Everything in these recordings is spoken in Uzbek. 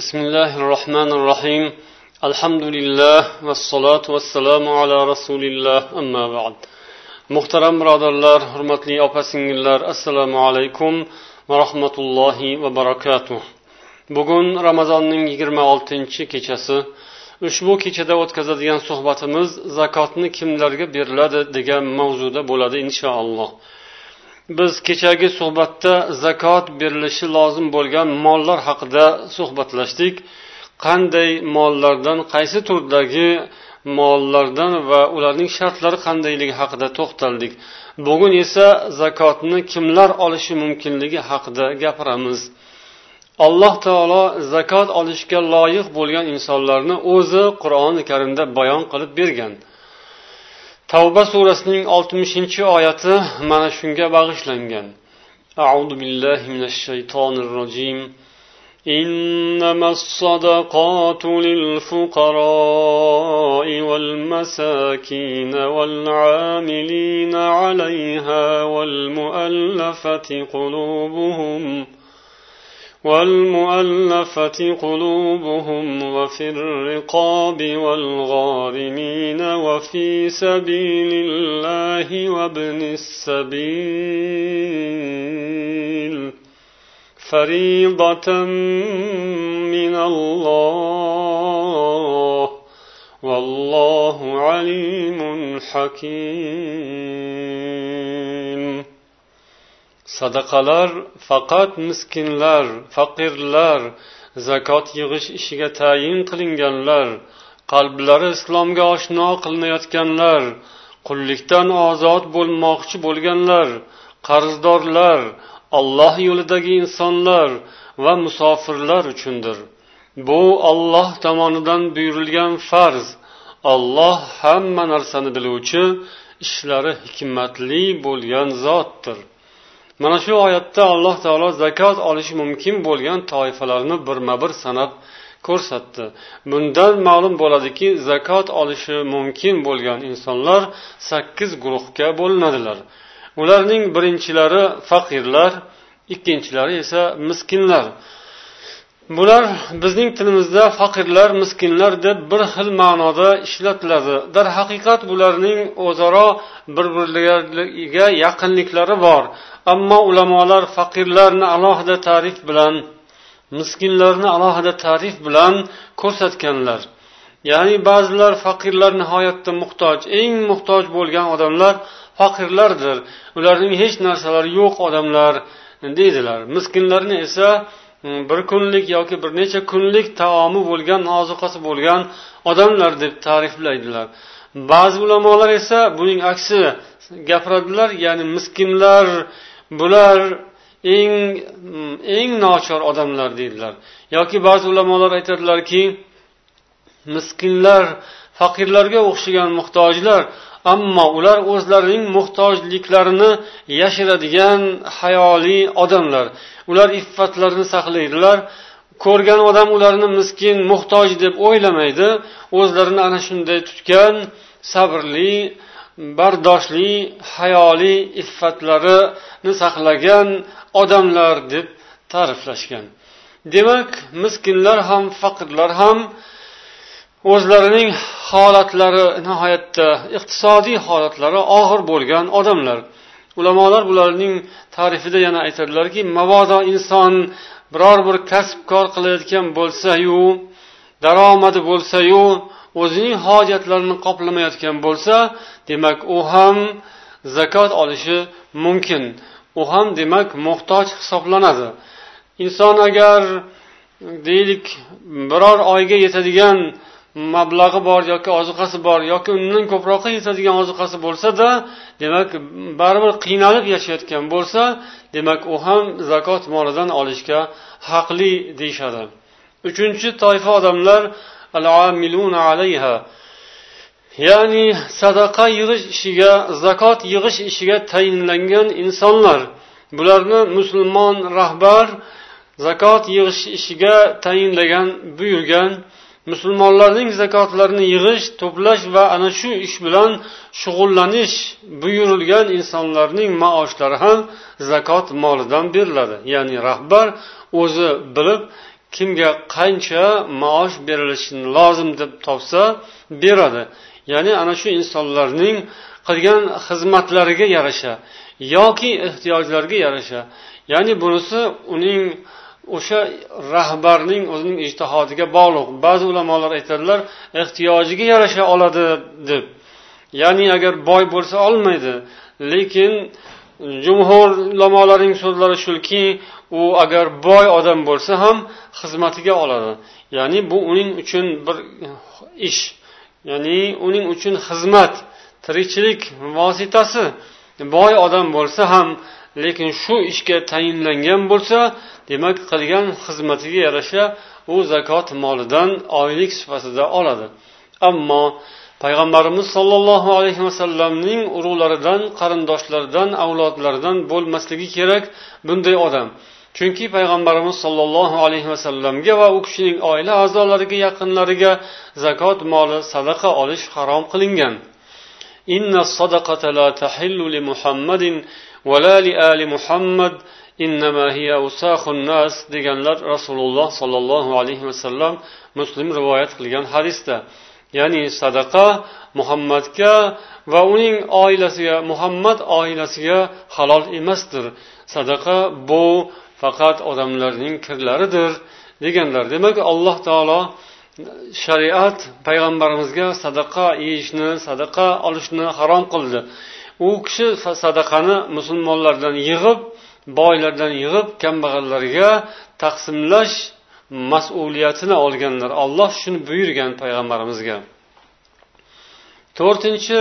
بسم الله الرحمن الرحيم الحمد لله والصلاة والسلام على رسول الله أما بعد muhtaram birodarlar hurmatli opa singillar assalomu alaykum va rahmatullohi va barakatuh bugun ramazonning yigirma oltinchi kechasi ushbu kechada o'tkazadigan suhbatimiz zakotni kimlarga beriladi degan mavzuda bo'ladi inshaalloh biz kechagi suhbatda zakot berilishi lozim bo'lgan mollar haqida suhbatlashdik. Qanday mollardan qaysi turdagi mollardan va ularning shartlari qandayligi haqida to'xtaldik. Bugun esa zakotni kimlar olishi mumkinligi haqida gapiramiz. Alloh taolo zakot olishga loyiq bo'lgan insonlarni o'zi qur'oni karimda bayon qilib bergan. tavba surasining oltmishinchi oyati mana shunga bag'ishlangan أعوذ بالله من الشيطان الرجيم إنما الصدقات للفقراء والمساكين والعاملين عليها والمؤلفة قلوبهم والمؤلفة قلوبهم وفي الرقاب والغارمين وفي سبيل الله وابن السبيل فريضة من الله والله عليم حكيم sadaqalar faqat miskinlar faqirlar zakot yig'ish ishiga tayin qilinganlar qalblari islomga oshno qilinayotganlar qullikdan ozod bo'lmoqchi bo'lganlar qarzdorlar olloh yo'lidagi insonlar va musofirlar uchundir. Bu olloh tomonidan buyurilgan farz. Olloh hamma narsani biluvchi ishlari hikmatli bo'lgan zotdir. Mana shu oyatda alloh taolo zakot olishi mumkin bo'lgan toifalarni birma bir sanab ko'rsatdi. Bundan ma'lum bo'ladiki zakot olishi mumkin bo'lgan insonlar sakkiz guruhga bo'linadilar. Ularning birinchilari faqirlar ikkinchilari esa miskinlar. Bular bizning tilimizda faqirlar miskinlar deb bir xil ma'noda ishlatiladi. Darhaqiqat bularning o'zaro bir birlariga yaqinliklari bor. Ammo ulamolar faqirlarni alohida ta'rif bilan miskinlarni alohida ta'rif bilan ko'rsatganlar. Ya'ni ba'zilar faqirlar nihoyatda muhtoj eng muhtoj bo'lgan odamlar faqirlardir. Ularning hech narsalari yo'q odamlar deydilar. Miskinlarni esa Hmm, bir kunlik yoki bir necha kunlik taomi bo'lgan ozuqasi bo'lgan odamlar deb ta'riflaydilar. Ba'zi ulamolar esa buning aksi gapiradilar ya'ni miskinlar bular eng hmm, eng nochor odamlar deydilar. Yoki ba'zi ulamolar aytadilarki miskinlar faqirlarga o'xshagan muhtojlar ammo ular o'zlarining muhtojliklarini yashiradigan hayoliy odamlar. Ular iffatlarini saqlaydilar. Ko'rgan odam ularni miskin muhtoj deb o'ylamaydi. O'zlarini ana shunday tutgan sabrli bardoshli hayoliy iffatlarini saqlagan odamlar deb ta'riflashgan. Demak miskinlar ham faqirlar ham o'zlarining holatlari nihoyatda iqtisodiy holatlari og'ir bo'lgan odamlar. Ulamolar bularning ta'rifida yana aytadilarki mabodo inson biror bir kasbkor qilayotgan bo'lsayu daromadi bo'lsayu o'zining hojatlarini qoplamayotgan bo'lsa demak u ham zakot olishi mumkin. U ham demak muhtoj hisoblanadi. Inson agar deylik biror oyga yetadigan mablag'i bor yoki ozuqasi bor yoki undan ko'proqqa yetadigan ozuqasi bo'lsada demak baribir qiynalib yashayotgan bo'lsa demak u ham zakot molidan olishga haqli deyishadi. Uchinchi toifa odamlar ya'ni sadaqa yig'ish ishiga zakot yig'ish ishiga tayinlangan insonlar. Bularni musulmon rahbar zakot yig'ish ishiga tayinlagan buyurgan musulmonlarning zakotlarini yig'ish to'plash va ana shu ish bilan shug'ullanish buyurilgan insonlarning maoshlari ham zakot molidan beriladi. Ya'ni rahbar o'zi bilib kimga qancha maosh berilishi lozim deb topsa beradi. Ya'ni ana shu insonlarning qilgan xizmatlariga yarasha yoki ehtiyojlariga yarasha. Ya'ni bunisi uning o'sha rahbarning o'zining ijtihodiga bog'liq. Ba'zi ulamolar aytadilar ehtiyojiga yarasha oladi deb. Ya'ni agar boy bo'lsa olmaydi. Lekin jumhur ulamolarning so'zlari shuki u agar boy odam bo'lsa ham xizmatiga oladi. Ya'ni bu uning uchun bir ish. Ya'ni uning uchun xizmat tirikchilik vositasi. Boy odam bo'lsa ham lekin shu ishga tayinlangan bo'lsa demak qilgan xizmatiga yarasha u zakot molidan oylik sifatida oladi. Ammo payg'ambarimiz sollallohu alayhi vasallamning urug'laridan qarindoshlaridan avlodlaridan bo'lmasligi kerak bunday odam. Chunki payg'ambarimiz sollallohu alayhi vasallamga va u kishining oila a'zolariga yaqinlariga zakot moli sadaqa olish harom qilingan. إن الصدقة لا تحل لمحمد ولا لآل محمد إنما هي أوساخ الناس hiya usaxun nas deganlar rasululloh sollallohu alayhi vasallam muslim rivoyat qilgan hadisda. Ya'ni sadaqa muhammadga va uning oilasiga muhammad oilasiga halol emasdir. Sadaqa bu faqat odamlarning kirlaridir deganlar. Demak alloh taolo shariat payg'ambarimizga sadaqa yeyishni sadaqa olishni harom qildi. U kishi sadaqani musulmonlardan yig'ib boylardan yig'ib kambag'allarga taqsimlash mas'uliyatini olganlar. Olloh shuni buyurgan payg'ambarimizga. To'rtinchi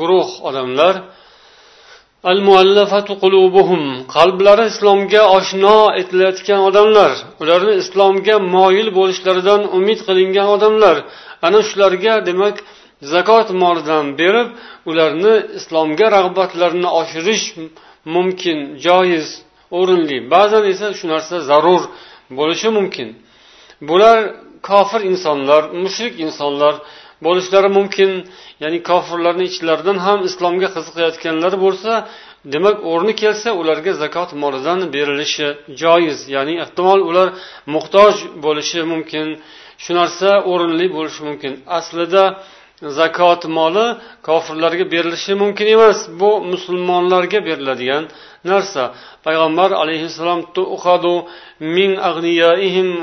guruh odamlar qalblari islomga oshno etilayotgan odamlar. Ularni islomga moyil bo'lishlaridan umid qilingan odamlar. Ana shularga demak zakot molidan berib ularni islomga rag'batlarini oshirish mumkin joiz o'rinli. Ba'zan esa shu narsa zarur bo'lishi mumkin. Bular kofir insonlar mushrik insonlar bo'lishlari mumkin. Ya'ni kofirlarni ichlaridan ham islomga qiziqayotganlar bo'lsa demak o'rni kelsa ularga zakot molidan berilishi joiz. Ya'ni ehtimol ular muhtoj bo'lishi mumkin. Shu narsa o'rinli bo'lishi mumkin. Aslida zakot moli kofirlarga berilishi mumkin emas. Bu musulmonlarga beriladigan narsa. Payg'ambar alayhissalom min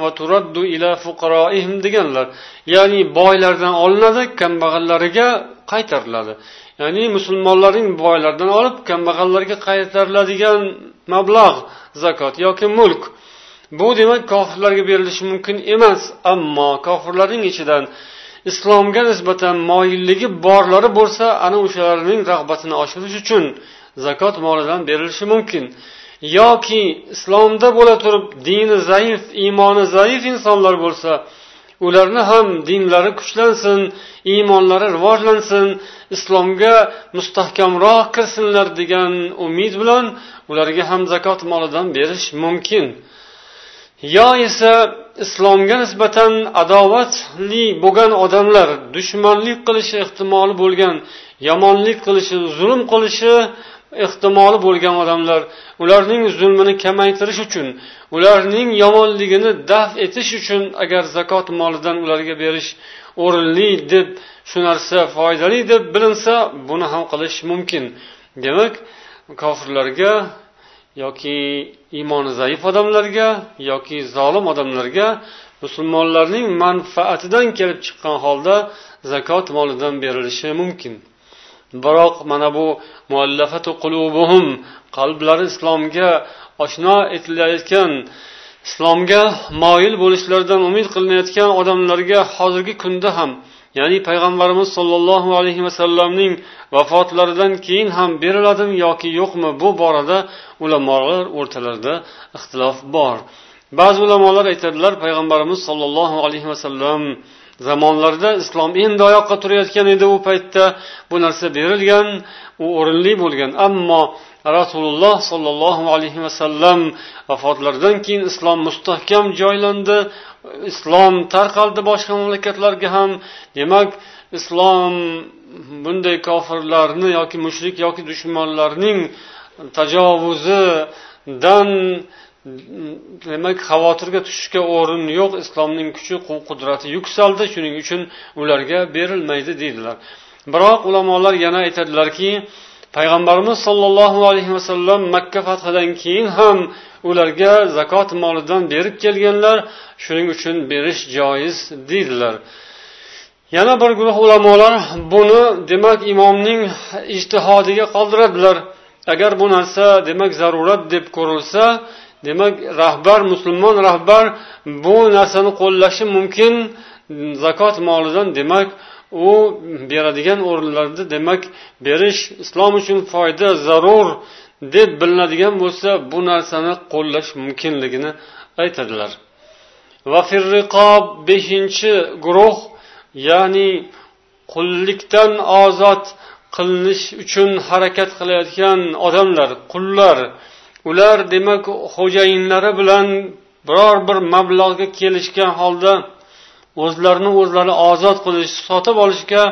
va turaddu ila fuqaroihim deganlar. Ya'ni boylardan olinadi kambag'allariga qaytariladi. Ya'ni musulmonlarning boylardan olib kambag'allarga qaytariladigan mablag' zakot yoki mulk. Bu demak kofirlarga berilishi mumkin emas. Ammo kofirlarning ichidan islomga nisbatan moyilligi borlari bo'lsa ana o'shalarning rag'batini oshirish uchun zakot molidan berilishi mumkin. Yoki islomda bo'la turib dini zaif iymoni zaif insonlar bo'lsa ularni ham dinlari kuchlansin iymonlari rivojlansin islomga mustahkamroq kirsinlar degan umid bilan ularga ham zakot molidan berish mumkin. Yo esa islomga nisbatan adovatli bo'lgan odamlar dushmanlik qilishi ehtimoli bo'lgan yomonlik qilishi zulm qilishi ehtimoli bo'lgan odamlar ularning zulmini kamaytirish uchun ularning yomonligini daf etish uchun agar zakot molidan ularga berish o'rinli deb shu narsa foydali deb bilinsa buni ham qilish mumkin. Demak kofirlarga yoki iymoni zaif odamlarga yoki zolim odamlarga musulmonlarning manfaatidan kelib chiqqan holda zakot molidan berilishi mumkin. Biroq mana bu muallafatu qulubuhum qalblari islomga oshno etilayotgan islomga moyil bo'lishlaridan umid qilinayotgan odamlarga hozirgi kunda ham ya'ni payg'ambarimiz sollallohu alayhi vasallamning vafotlaridan keyin ham beriladimi yoki yo'qmi bu borada ulamolar o'rtalarida ixtilof bor. Ba'zi ulamolar aytadilar payg'ambarimiz sollallohu alayhi vasallam zamonlarida islom endi oyoqqa turayotgan edi u paytda. Bu narsa berilgan u o'rinli bo'lgan. Ammo rasululloh sollallohu alayhi vasallam vafotlaridan keyin islom mustahkam joylandi. Islom tarqaldi boshqa mamlakatlarga ham. Demak islom bunday kofirlarni yoki mushrik yoki dushmanlarning tajovuzidan demak xavotirga tushishga o'rin yo'q. Islomning kuchi qudrati yuksaldi. Shuning uchun ularga berilmaydi deydilar. Biroq ulamolar yana aytadilarki payg'ambarimiz sollallohu alayhi vasallam makka fathidan keyin ham ularga zakot molidan berib kelganlar shuning uchun berish joiz deydilar. Yana bir guruh ulamolar buni demak imomning ijtihodiga qoldiradilar. Agar bu narsa demak zarurat deb ko'rilsa demak rahbar musulmon rahbar bu narsani qo'llashi mumkin zakot molidan demak u beradigan o'rinlarda demak berish islom uchun foyda zarur deb bilinadigan bo'lsa bu narsani qo'llash mumkinligini aytadilar. Va firriqob beshinchi guruh ya'ni qullikdan ozod qilinish uchun harakat qilayotgan odamlar qullar. Ular demak xo'jayinlari bilan biror bir mablag'ga kelishgan holda o'zlarini o'zlari ozod qilish sotib olishga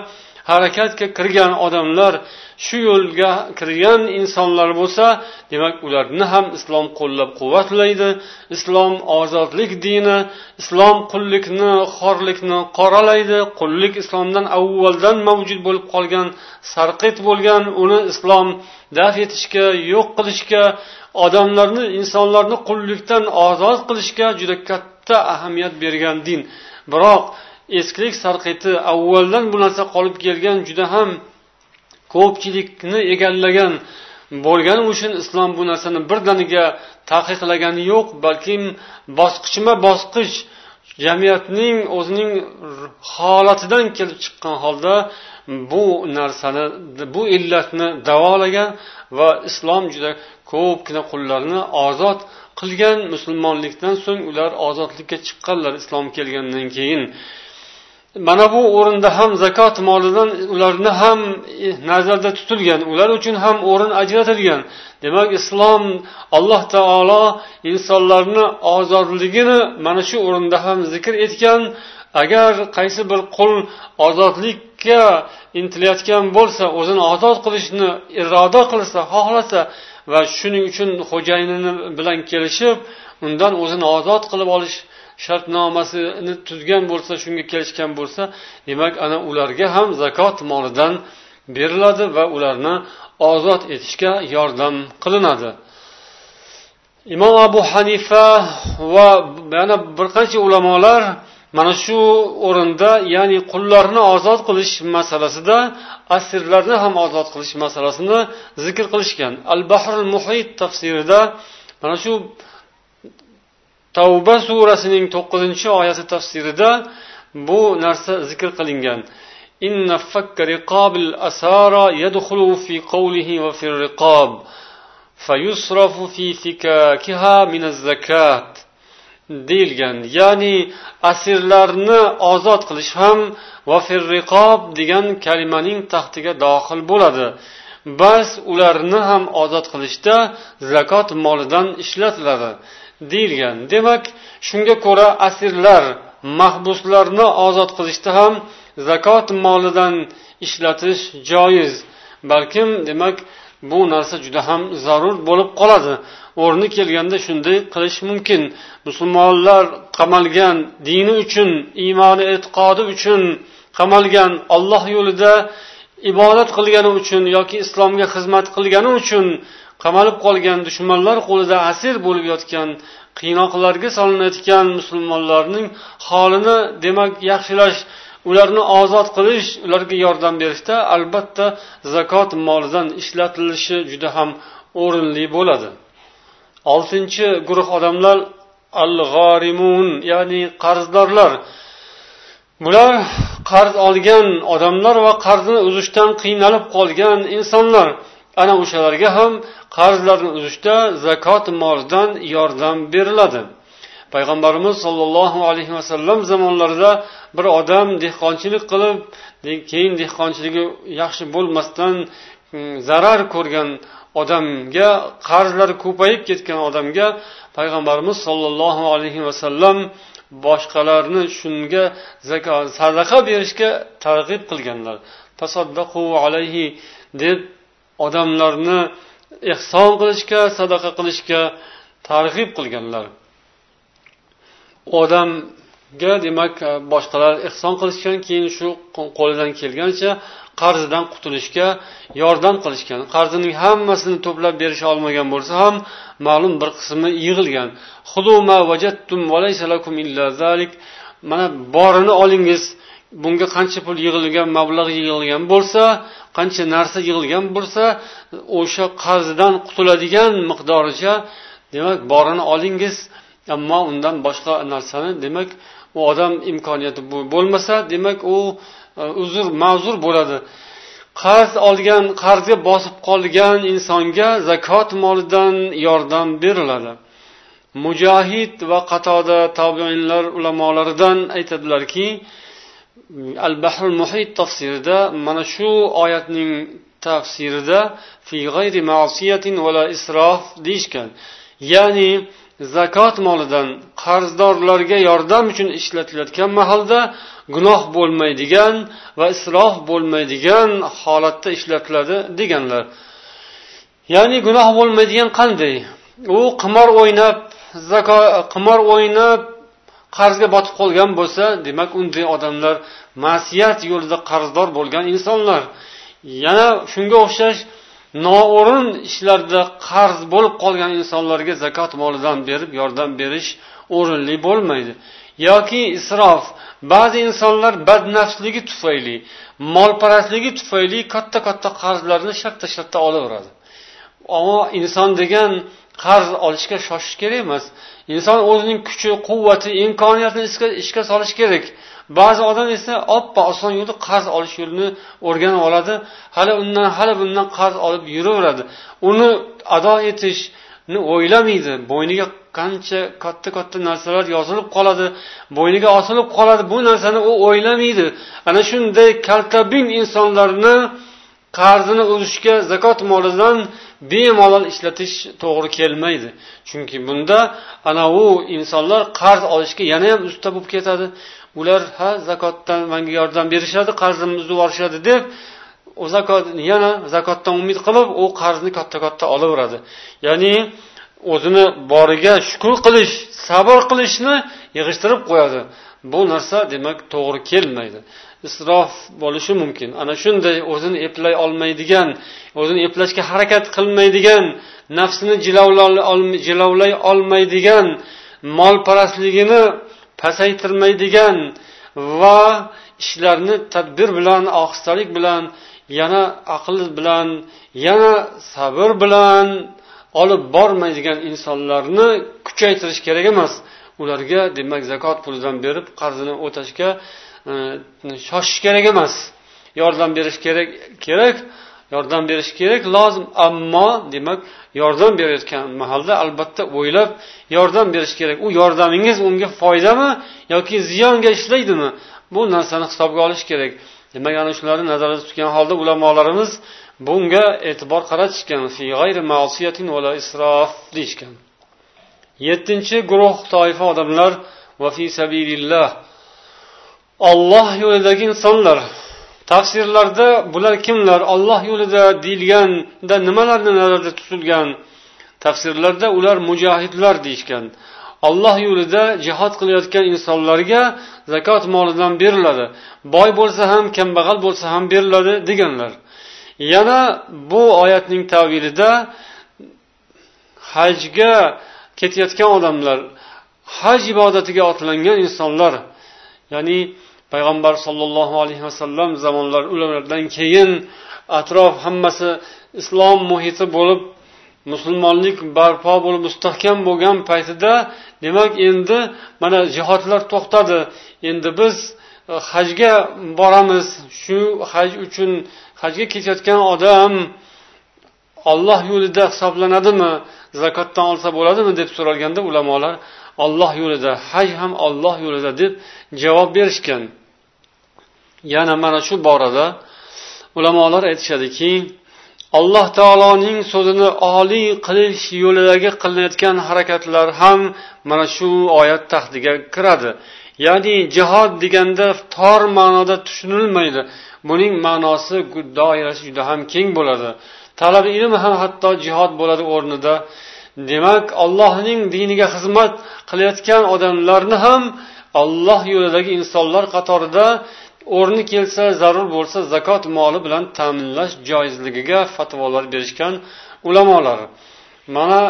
harakatga kirgan odamlar shu yo'lga kirgan insonlar bo'lsa demak ularni ham islom qo'llab quvvatlaydi. Islom ozodlik dini islom qullikni xorlikni qoralaydi. Qullik islomdan avvaldan mavjud bo'lib qolgan sarqit bo'lgan uni islom daf etishga yo'q qilishga odamlarni insonlarni qullikdan ozod qilishga juda katta ahamiyat bergan din. Biroq eskilik sarqiti avvaldan bu narsa qolib kelgan juda ham ko'pchilikni egallagan. Bo'lgani uchun islom bu narsani birdaniga taqiqlagani yo'q balkim bosqichma bosqich jamiyatning o'zining holatidan kelib chiqqan holda bu narsani bu illatni davolagan va islom juda ko'pgina qullarni ozod qilgan musulmonlikdan so'ng ular ozodlikka chiqqanlar islom kelgandan keyin. Mana bu o'rinda ham zakot molidan ularni ham e, nazarda tutilgan ular uchun ham o'rin ajratilgan. Demak islom alloh taolo insonlarni ozodligini mana shu o'rinda ham zikr etgan. Agar qaysi bir qul ozodlikka intilayotgan bo'lsa o'zini ozod qilishni iroda qilsa xohlasa va shuning uchun xo'jayini bilan kelishib undan o'zini ozod qilib olish shartnomasini tuzgan bo'lsa shunga kelishgan bo'lsa demak ana ularga ham zakot molidan beriladi va ularni ozod etishga yordam qilinadi. Imom abu hanifa va yana bir qancha ulamolar mana shu o'rinda ya'ni qullarni ozod qilish masalasida asirlarni ham ozod qilish masalasini zikr qilishgan al bahrul muhit tafsirida mana shu tavba surasining to'qqizinchi oyati tafsirida bu narsa zikr qilingan إن فك رقاب الأسارى يدخل في قوله وفي الرقاب فيصرف في فكاكها من الزكاة deyilgan ya'ni asirlarni ozod qilish ham vafirriqob degan kalimaning taxtiga dohil bo'ladi. Bas ularni ham ozod qilishda zakot molidan ishlatiladi deyilgan. Demak shunga ko'ra asirlar mahbuslarni ozod qilishda ham zakot molidan ishlatish joiz balkim demak bu narsa juda ham zarur bo'lib qoladi. O'rni kelganda shunday qilish mumkin. Musulmonlar qamalgan dini uchun iymoni e'tiqodi uchun qamalgan olloh yo'lida ibodat qilgani uchun yoki islomga xizmat qilgani uchun qamalib qolgan dushmanlar qo'lida asir bo'lib yotgan qiynoqlarga solinayotgan musulmonlarning holini demak yaxshilash ularni ozod qilish ularga yordam berishda albatta zakot molidan ishlatilishi juda ham o'rinli bo'ladi. Oltinchi guruh odamlar al g'orimun ya'ni qarzdorlar bular qarz olgan odamlar va qarzni uzishdan qiynalib qolgan insonlar. Ana o'shalarga ham qarzlarni uzishda zakot molidan yordam beriladi. Payg'ambarimiz sollallohu alayhi vasallam zamonlarida bir odam dehqonchilik qilib keyin dehqonchiligi yaxshi bo'lmasdan mm, zarar ko'rgan odamga qarzlari ko'payib ketgan odamga payg'ambarimiz sollallohu alayhi vasallam boshqalarni shunga zakot sadaqa berishga targ'ib qilganlar. Tasaddaqu alayhi deb odamlarni ehson qilishga sadaqa qilishga targ'ib qilganlar. Odamga demak e, boshqalar ehson qilishgan keyin shu qo'lidan kelgancha qarzidan qutulishga yordam qilishgan. Qarzining hammasini to'plab berisha olmagan bo'lsa ham ma'lum bir qismi yig'ilgan. Mana borini olingiz bunga qancha pul yig'ilgan mablag' yig'ilgan bo'lsa qancha narsa yig'ilgan bo'lsa o'sha qarzidan qutuladigan miqdoricha demak borini olingiz ammo undan boshqa narsani demak u odam imkoniyati bo'lmasa demak u e, uzr ma'zur bo'ladi. Qarz olgan qarzga bosib qolgan insonga zakot molidan yordam beriladi. Mujohid va qatoda tobeinlar ulamolaridan aytadilarki al bahrul muhit tafsirida mana shu oyatning tafsirida fi g'ayri ma'siyatin vala isrof deyishgan. Ya'ni zakot molidan qarzdorlarga yordam uchun ishlatilayotgan mahalda gunoh bo'lmaydigan va isrof bo'lmaydigan holatda ishlatiladi deganlar. Ya'ni gunoh bo'lmaydigan qanday? U qimor o'ynab qimor o'ynab qarzga botib qolgan bo'lsa demak unday odamlar masiyat yo'lida qarzdor bo'lgan insonlar. Yana shunga o'xshash noo'rin ishlarda qarz bo'lib qolgan insonlarga zakot molidan berib yordam berish o'rinli bo'lmaydi. Yoki isrof ba'zi insonlar badnafsligi tufayli molparastligi tufayli katta katta qarzlarni shartta shartta olaveradi. Ammo inson degan qarz olishga shoshish kerak emas. Inson o'zining kuchi quvvati imkoniyatini ishga solishi kerak. Ba'zi odam esa oppa oson yo'lda qarz olish yo'lini o'rganib oladi. Hali undan hali bundan qarz olib yuraveradi. Uni ado etishni o'ylamaydi. Bo'yniga qancha katta katta narsalar yozilib qoladi. Bo'yniga osilib qoladi. Bu narsani u o'ylamaydi. Ana shunday kaltabin insonlarni qarzini uzishga zakot molidan bemalol ishlatish to'g'ri kelmaydi. Chunki bunda ana u insonlar qarz olishga yana ham usta bo'lib ketadi. Ular ha zakotdan manga yordam berishadi qarzimni uzib yuborishadi deb u zakot yana zakotdan umid qilib u qarzni katta katta olaveradi. Ya'ni o'zini boriga shukur qilish sabr qilishni yig'ishtirib qo'yadi. Bu narsa demak to'g'ri kelmaydi. Isrof bo'lishi mumkin. Ana shunday o'zini eplay olmaydigan o'zini eplashga harakat qilmaydigan nafsini jilovlay olmaydigan molparastligini pasaytirmaydigan va ishlarni tadbir bilan ohistalik bilan yana aql bilan yana sabr bilan olib bormaydigan insonlarni kuchaytirish kerak emas. Ularga demak zakot pulidan berib qarzini o'tashga e, shoshish kerak emas. Yordam berish kerak kerak yordam berish kerak lozim. Ammo demak yordam berayotgan mahalda albatta o'ylab yordam berish kerak. U yordamingiz unga foydami yoki ziyonga ishlaydimi? Bu narsani hisobga olish kerak. Demak ana shularni nazarda tutgan holda ulamolarimiz bunga e'tibor qaratishgan. Deyishgan. Yettinchi guruh toifa odamlar olloh yo'lidagi insonlar. Tafsirlarda bular kimlar? Olloh yo'lida deyilganda nimalarni nazarda tutilgan? Tafsirlarda ular mujohidlar deyishgan. Olloh yo'lida jihod qilayotgan insonlarga zakot molidan beriladi. Boy bo'lsa ham kambag'al bo'lsa ham beriladi deganlar. Yana bu oyatning tavilida hajga ketayotgan odamlar haj ibodatiga otlangan insonlar ya'ni payg'ambar sollallohu alayhi vasallam zamonlar ulardan keyin atrof hammasi islom muhiti bo'lib musulmonlik barpo bo'lib mustahkam bo'lgan paytida demak endi mana jihodlar to'xtadi. Endi biz e, hajga boramiz. Shu haj uchun hajga ketayotgan odam olloh yo'lida hisoblanadimi zakotdan olsa bo'ladimi deb so'ralganda ulamolar olloh yo'lida haj ham olloh yo'lida deb javob berishgan. Yana mana shu borada ulamolar aytishadiki alloh taoloning so'zini oliy qilish yo'lidagi qilinayotgan harakatlar ham mana shu oyat taxtiga kiradi. Ya'ni jihod deganda tor ma'noda tushunilmaydi. Buning ma'nosi doirasi juda ham keng bo'ladi. Talab ilm ham hatto jihod bo'ladi o'rnida. Demak allohning diniga xizmat qilayotgan odamlarni ham alloh yo'lidagi insonlar qatorida o'rni kelsa zarur bo'lsa zakot moli bilan ta'minlash joizligiga fatvolar berishgan ulamolar. Mana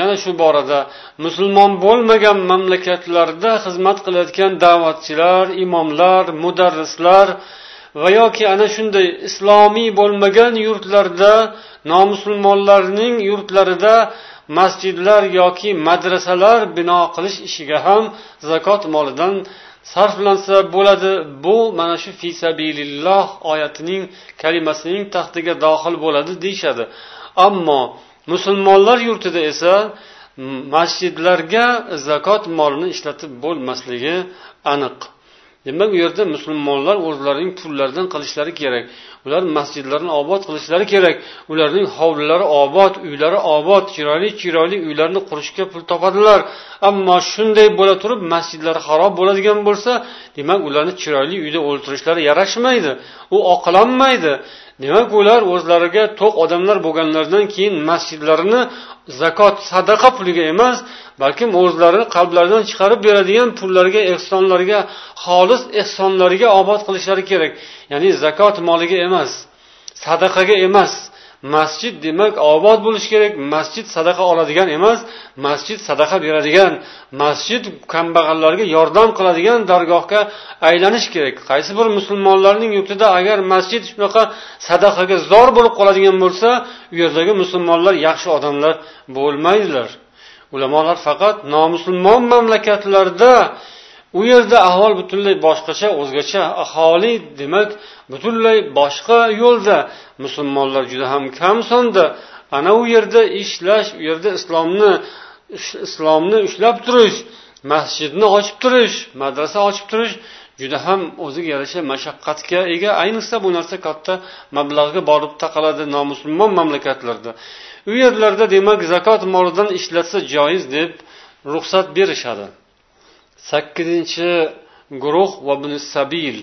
yana shu borada musulmon bo'lmagan mamlakatlarda xizmat qilayotgan da'vatchilar imomlar mudarrislar va yoki ana shunday islomiy bo'lmagan yurtlarda nomusulmonlarning yurtlarida masjidlar yoki madrasalar bino qilish ishiga ham zakot molidan sarflansa bo'ladi. Bu mana shu fisabililloh oyatining kalimasining taxtiga dohil bo'ladi deyishadi. Ammo musulmonlar yurtida esa masjidlarga zakot molini ishlatib bo'lmasligi aniq. Demak u yerda musulmonlar o'zlarining pullaridan qilishlari kerak. Ular masjidlarni obod qilishlari kerak. Ularning hovlilari obod uylari obod chiroyli chiroyli uylarni qurishga pul topadilar. Ammo shunday bo'la turib masjidlari xarob bo'ladigan bo'lsa demak ularni chiroyli uyda o'ltirishlari yarashmaydi. U oqlanmaydi demak ular o'zlariga to'q odamlar bo'lganlaridan keyin masjidlarini zakot sadaqa puliga emas balkim o'zlarini qalblaridan chiqarib beradigan pullarga ehsonlarga xolis ehsonlarga obod qilishlari kerak. Ya'ni zakot moliga emas sadaqaga emas. Masjid demak obod bo'lishi kerak masjid sadaqa oladigan emas masjid sadaqa beradigan masjid kambag'allarga yordam qiladigan dargohga aylanish kerak. Qaysi bir musulmonlarning yurtida agar masjid shunaqa sadaqaga zor bo'lib qoladigan bo'lsa u yerdagi musulmonlar yaxshi odamlar bo'lmaydilar. Ulamolar faqat nomusulmon mamlakatlarda u yerda ahvol butunlay boshqacha o'zgacha aholi demak butunlay boshqa yo'lda musulmonlar juda ham kam sonda. Ana u yerda ishlash u yerda islomni islomni ushlab turish masjidni ochib turish madrasa ochib turish juda ham o'ziga yarasha mashaqqatga ega. Ayniqsa bu narsa katta mablag'ga borib taqaladi nomusulmon mamlakatlarda. U yerlarda demak zakot molidan ishlatsa joiz deb ruxsat berishadi. Sakkizinchi guruh va sabil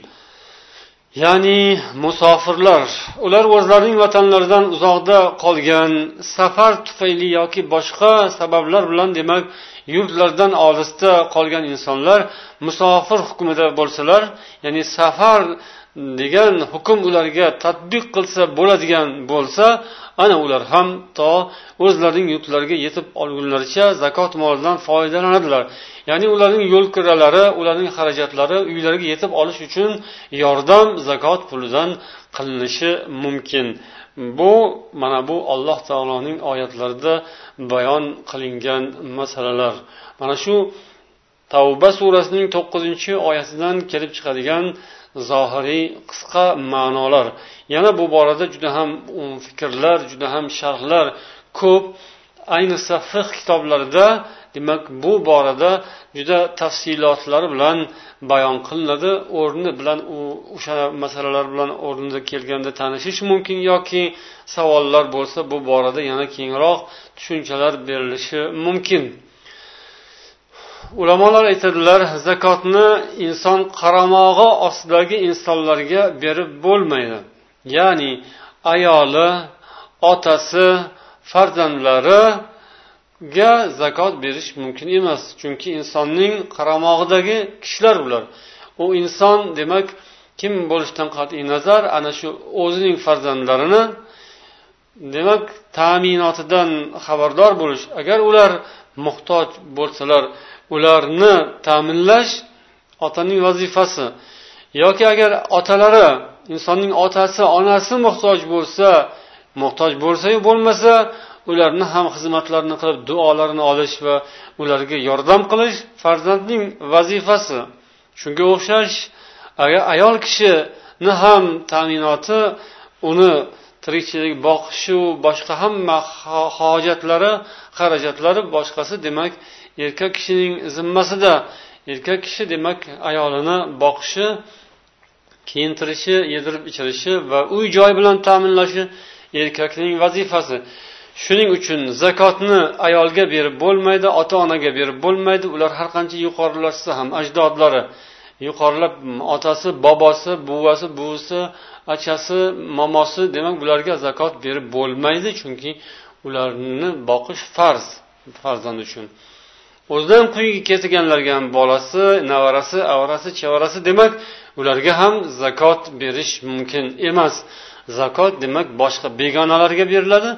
ya'ni musofirlar ular o'zlarining vatanlaridan uzoqda qolgan safar tufayli yoki boshqa sabablar bilan demak yurtlaridan olisda qolgan insonlar musofir hukmida bo'lsalar ya'ni safar degan hukm ularga tadbiq qilsa bo'ladigan bo'lsa ana ular ham to o'zlarining yurtlariga yetib olgunlaricha zakot molidan foydalanadilar. Ya'ni ularning yo'l kiralari ularning xarajatlari uylariga yetib olish uchun yordam zakot pulidan qilinishi mumkin. Bu mana bu alloh taoloning oyatlarida bayon qilingan masalalar. Mana shu tavba surasining to'qqizinchi oyatidan kelib chiqadigan zohiriy qisqa ma'nolar. Yana bu borada juda ham fikrlar juda ham sharhlar ko'p. Ayniqsa fiq kitoblarida demak bu borada juda tafsilotlari bilan bayon qilinadi. O'rni bilan u o'sha masalalar bilan o'rnida kelganda tanishish mumkin yoki savollar bo'lsa bu borada yana kengroq tushunchalar berilishi mumkin. Ulamolar aytadilar zakotni inson qaramog'i ostidagi insonlarga berib bo'lmaydi. Ya'ni ayoli otasi farzandlariga zakot berish mumkin emas. Chunki insonning qaramog'idagi kishilar ular u inson demak kim bo'lishidan qat'iy nazar ana shu o'zining farzandlarini demak ta'minotidan xabardor bo'lish. Agar ular muhtoj bo'lsalar ularni ta'minlash otaning vazifasi. Yoki agar otalari insonning otasi onasi muhtoj bo'lsa muhtoj bo'lsayu bo'lmasa ularni ham xizmatlarini qilib duolarini olish va ularga yordam qilish farzandning vazifasi. Shunga o'xshash agar ayol kishini ham ta'minoti uni tirikchilik boqishu boshqa hamma hojatlari xarajatlari boshqasi demak erkak kishining zimmasida erkak kishi demak ayolini boqishi kiyintirishi yedirib ichirishi va uy joy bilan ta'minlashi erkakning vazifasi. Shuning uchun zakotni ayolga berib bo'lmaydi ota onaga berib bo'lmaydi. Ular har qancha yuqorilashsa ham ajdodlari. Yuqorilab otasi bobosi buvasi buvisi achasi momosi demak bularga zakot berib bo'lmaydi chunki ularni boqish farz farzand uchun. O'zidan quyiga kesilganlarga ham bolasi nevarasi avarasi chevarasi demak ularga ham zakot berish mumkin emas. Zakot demak boshqa begonalarga beriladi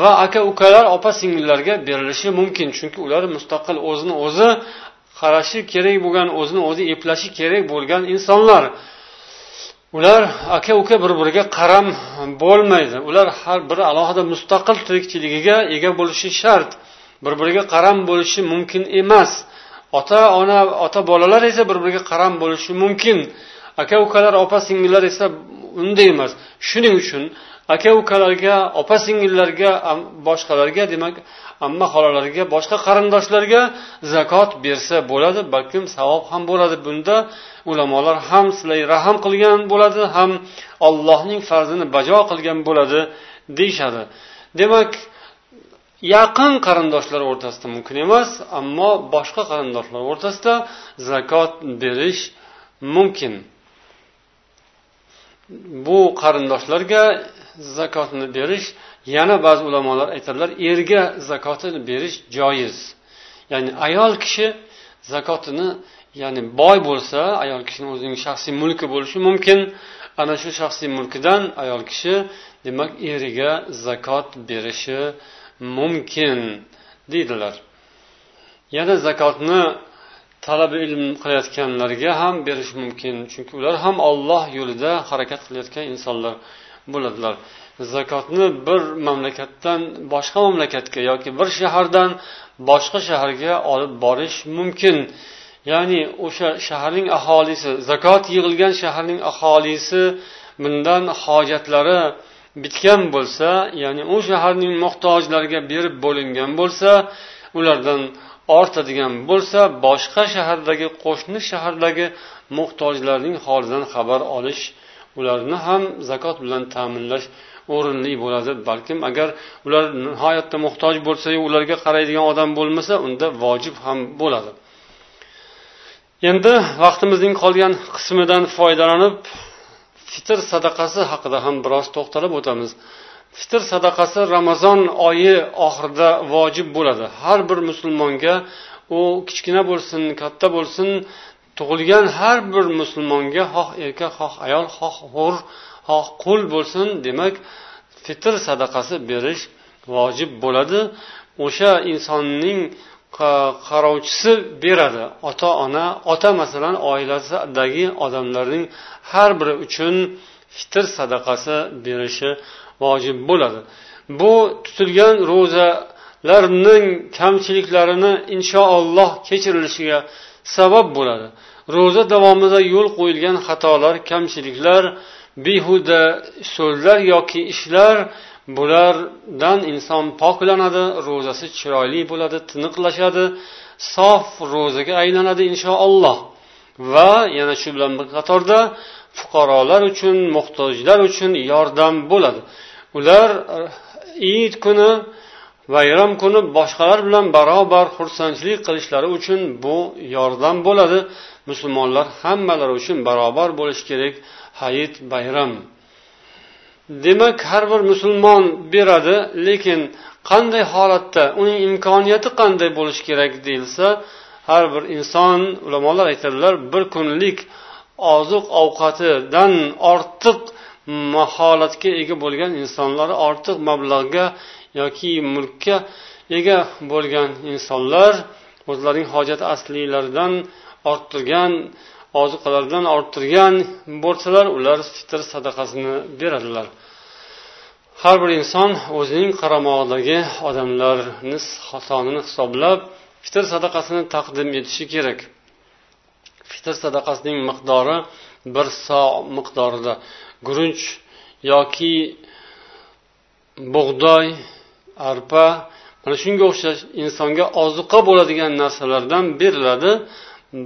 va aka ukalar opa singillarga berilishi mumkin. Chunki ular mustaqil o'zini o'zi qarashi kerak bo'lgan o'zini o'zi eplashi kerak bo'lgan insonlar. Ular aka uka bir biriga qaram bo'lmaydi. Ular har biri alohida mustaqil tirikchiligiga ega bo'lishi shart. Bir biriga qaram bo'lishi mumkin emas. Ota ona ota bolalar esa bir biriga qaram bo'lishi mumkin. Aka ukalar opa singillar esa unday emas. Shuning uchun aka ukalarga opa singillarga boshqalarga demak amma xolalarga boshqa qarindoshlarga zakot bersa bo'ladi balkim savob ham bo'ladi. Bunda ulamolar ham sizlarga rahm qilgan bo'ladi ham ollohning farzini bajo qilgan bo'ladi deyishadi. Demak yaqin qarindoshlar o'rtasida mumkin emas ammo boshqa qarindoshlar o'rtasida zakot berish mumkin. Bu qarindoshlarga zakotni berish yana ba'zi ulamolar aytadilar erga zakotini berish joiz. Ya'ni ayol kishi zakotini ya'ni boy bo'lsa ayol kishini o'zining shaxsiy mulki bo'lishi mumkin. Ana shu shaxsiy mulkidan ayol kishi demak eriga zakot berishi mumkin deydilar. Yana zakotni talab ilm qilayotganlarga ham berish mumkin chunki ular ham olloh yo'lida harakat qilayotgan insonlar bo'ladilar. Zakotni bir mamlakatdan boshqa mamlakatga yoki bir shahardan boshqa shaharga olib borish mumkin. Ya'ni o'sha shaharning aholisi zakot yig'ilgan shaharning aholisi bundan hojatlari bitgan bo'lsa ya'ni u shaharning muhtojlariga berib bo'lingan bo'lsa ulardan ortadigan bo'lsa boshqa shahardagi qo'shni shahardagi muhtojlarning holidan xabar olish ularni ham zakot bilan ta'minlash o'rinli bo'ladi. Balkim agar ular nihoyatda muhtoj bo'lsayu ularga qaraydigan odam bo'lmasa unda vojib ham bo'ladi. Endi vaqtimizning qolgan qismidan foydalanib fitr sadaqasi haqida ham biroz to'xtalib o'tamiz. Fitr sadaqasi ramazon oyi oxirida vojib bo'ladi. Har bir musulmonga u kichkina bo'lsin katta bo'lsin tug'ilgan har bir musulmonga xoh erkak xoh ayol xoh hur xoh qul bo'lsin demak fitr sadaqasi berish vojib bo'ladi. O'sha insonning qarovchisi beradi. Ota ona ota masalan oilasidagi odamlarning har biri uchun fitr sadaqasi berishi vojib bo'ladi. Bu tutilgan ro'zalarning kamchiliklarini inshaalloh kechirilishiga sabab bo'ladi. Ro'za davomida yo'l qo'yilgan xatolar kamchiliklar behuda so'zlar yoki ishlar bulardan inson poklanadi ro'zasi chiroyli bo'ladi tiniqlashadi sof ro'zaga aylanadi inshaalloh. Va yana shu bilan bir qatorda fuqarolar uchun muhtojlar uchun yordam bo'ladi. Ular e, iyit kuni bayram kuni boshqalar bilan barobar xursandchilik qilishlari uchun bu yordam bo'ladi. Musulmonlar hammalari uchun barobar bo'lishi kerak. Hayit bayram. Demak har bir musulmon beradi lekin qanday holatda uning imkoniyati qanday bo'lishi kerak deyilsa har bir inson ulamolar aytadilar bir kunlik oziq ovqatidan ortiq maholatga ega bo'lgan insonlar ortiq mablag'ga yoki mulkka ega bo'lgan insonlar o'zlarining hojat asliylaridan orttirgan ozuqalardan orttirgan bo'lsalar ular fitr sadaqasini beradilar. Har bir inson o'zining qaramog'idagi odamlarni sonini hisoblab fitr sadaqasini taqdim etishi kerak. Fitr sadaqasining miqdori bir so miqdorida. Guruch yoki bug'doy arpa mana shunga o'xshash insonga ozuqa bo'ladigan narsalardan beriladi.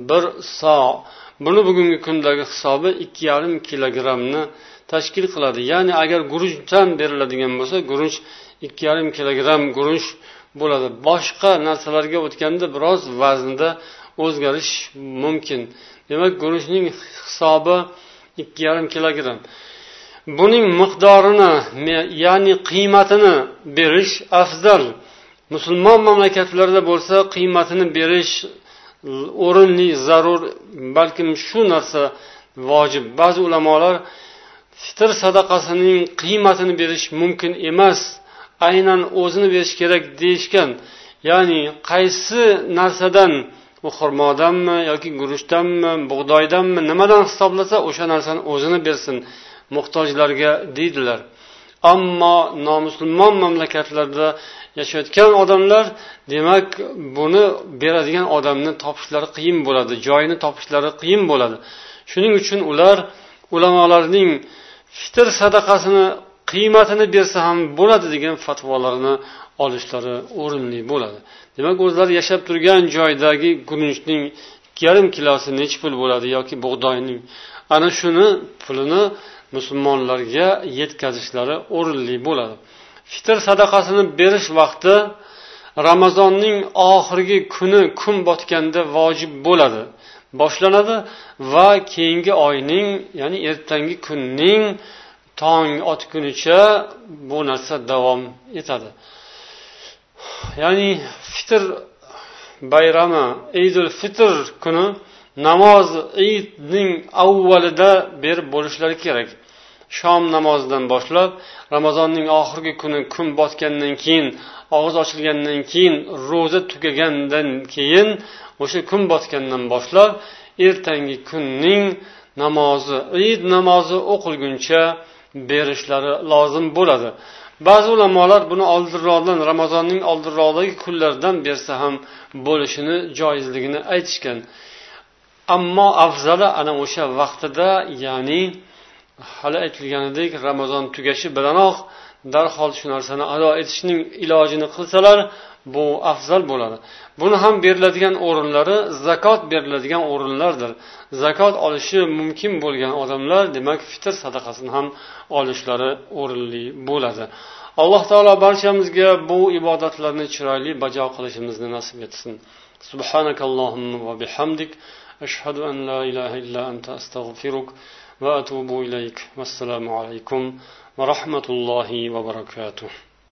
Bir so buni bugungi kundagi hisobi ikki yarim kilogrammni tashkil qiladi. Ya'ni agar guruchdan beriladigan bo'lsa guruch ikki yarim kilogramm guruch bo'ladi. Boshqa narsalarga o'tganda biroz vaznda o'zgarish mumkin. Demak guruchning hisobi ikki yarim kilogramm buning miqdorini ya'ni qiymatini berish afzal. Musulmon mamlakatlarda bo'lsa qiymatini berish o'rinli zarur balkim shu narsa vojib. Ba'zi ulamolar fitr sadaqasining qiymatini berish mumkin emas aynan o'zini berish kerak deyishgan. Ya'ni qaysi narsadan u xurmodanmi yoki guruchdanmi bug'doydanmi nimadan hisoblasa o'sha narsani o'zini bersin muhtojlarga deydilar. Ammo nomusulmon mamlakatlarda yashayotgan odamlar demak buni beradigan odamni topishlari qiyin bo'ladi joyini topishlari qiyin bo'ladi. Shuning uchun ular ulamolarning fitr sadaqasini qiymatini bersa ham bo'ladi degan fatvolarni olishlari o'rinli bo'ladi. Demak o'zlari yashab turgan joydagi guruchning yarim kilosi necha pul bo'ladi yoki bug'doyning ana shuni pulini musulmonlarga yetkazishlari o'rinli bo'ladi. Fitr sadaqasini berish vaqti ramazonning oxirgi kuni kun botganda vojib bo'ladi boshlanadi va keyingi oyning ya'ni ertangi kunning tong otgunicha bu narsa davom etadi. Ya'ni fitr bayrami idul fitr kuni namoz idning avvalida berib bo'lishlari kerak. Shom namozidan boshlab ramazonning oxirgi kuni kun botgandan keyin og'iz ochilgandan keyin ro'za tugagandan keyin o'sha kun botgandan boshlab ertangi kunning namozi id namozi o'qilguncha berishlari lozim bo'ladi. Ba'zi ulamolar buni oldinroqdan ramazonning oldinroqdagi kunlardan bersa ham bo'lishini joizligini aytishgan. Ammo afzali ana o'sha vaqtida ya'ni hali aytilganidek ramazon tugashi bilanoq darhol shu narsani ado etishning ilojini qilsalar bu afzal bo'ladi. Buni ham beriladigan o'rinlari zakot beriladigan o'rinlardir. Zakot olishi mumkin bo'lgan odamlar demak fitr sadaqasini ham olishlari o'rinli bo'ladi. Alloh taolo barchamizga bu ibodatlarni chiroyli bajo qilishimizni nasib etsin. Subhanakallohumma va bihamdik. Ashhadu an la ilaha illa anta astag'firuk وأتوب إليك. والسلام عليكم ورحمة الله وبركاته.